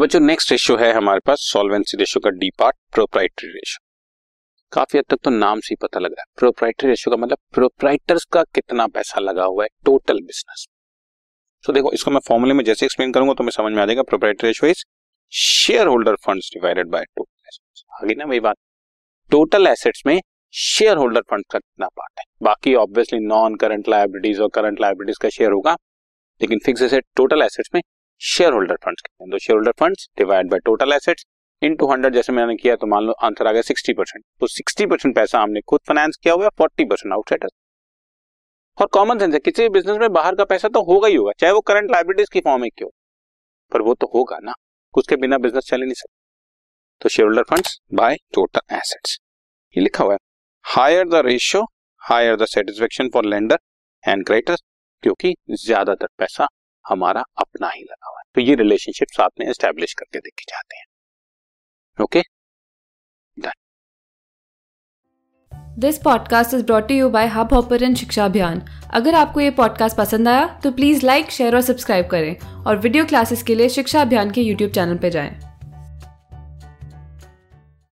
अब जो next ratio है हमारे पास सॉल्वेंसी रेशियो का डी पार्ट प्रोप्राइटरी रेशियो काफ़ी हद तक तो नाम से ही पता लग रहा है। प्रोप्राइटरी रेशियो का मतलब प्रोप्राइटर्स का कितना पैसा लगा हुआ है टोटल बिज़नेस तो देखो, इसको मैं फॉर्मूले में जैसे एक्सप्लेन करूँगा तो मैं समझ में आ जाएगा proprietary ratio is shareholder fund divided by total आगे ना वही बात। टोटल एसेट्स में शेयर होल्डर फंड का कितना पार्ट है? बाकी ऑब्वियसली नॉन करंट लाइबिलिटीज और करंट लाइबिलिटीज का शेयर होगा, लेकिन फिक्स एसेट टोटल एसेट्स में शेयर होल्डर फंड कितने तो shareholder fund divide by total assets into hundred जैसे मैंने किया तो मान लो आंसर आ गया सिक्सटी परसेंट तो सिक्सटी परसेंट पैसा हमने खुद फाइनेंस किया हुआ फोर्टी परसेंट आउटसाइडर और कॉमन सेंस है, किसी भी बिज़नेस में बाहर का पैसा तो होगा ही होगा, चाहे वो करंट लाइबिलिटीज की फॉर्म में क्यों। पर वो तो होगा ना, उसके बिना बिज़नेस चल ही नहीं सकता। तो shareholder funds by total assets ये लिखा हुआ है higher the ratio higher the satisfaction for lender and creditor क्योंकि ज़्यादातर पैसा हमारा अपना ही लगा हुआ है। तो ये रिलेशनशिप साथ में एस्टेब्लिश करके देखे जाते हैं। Okay this podcast is brought you by Hubhopper शिक्षा अभियान अगर आपको ये पॉडकास्ट पसंद आया तो प्लीज़ लाइक शेयर और सब्सक्राइब करें। और वीडियो क्लासेस के लिए शिक्षा अभियान के यूट्यूब चैनल पर जाएँ।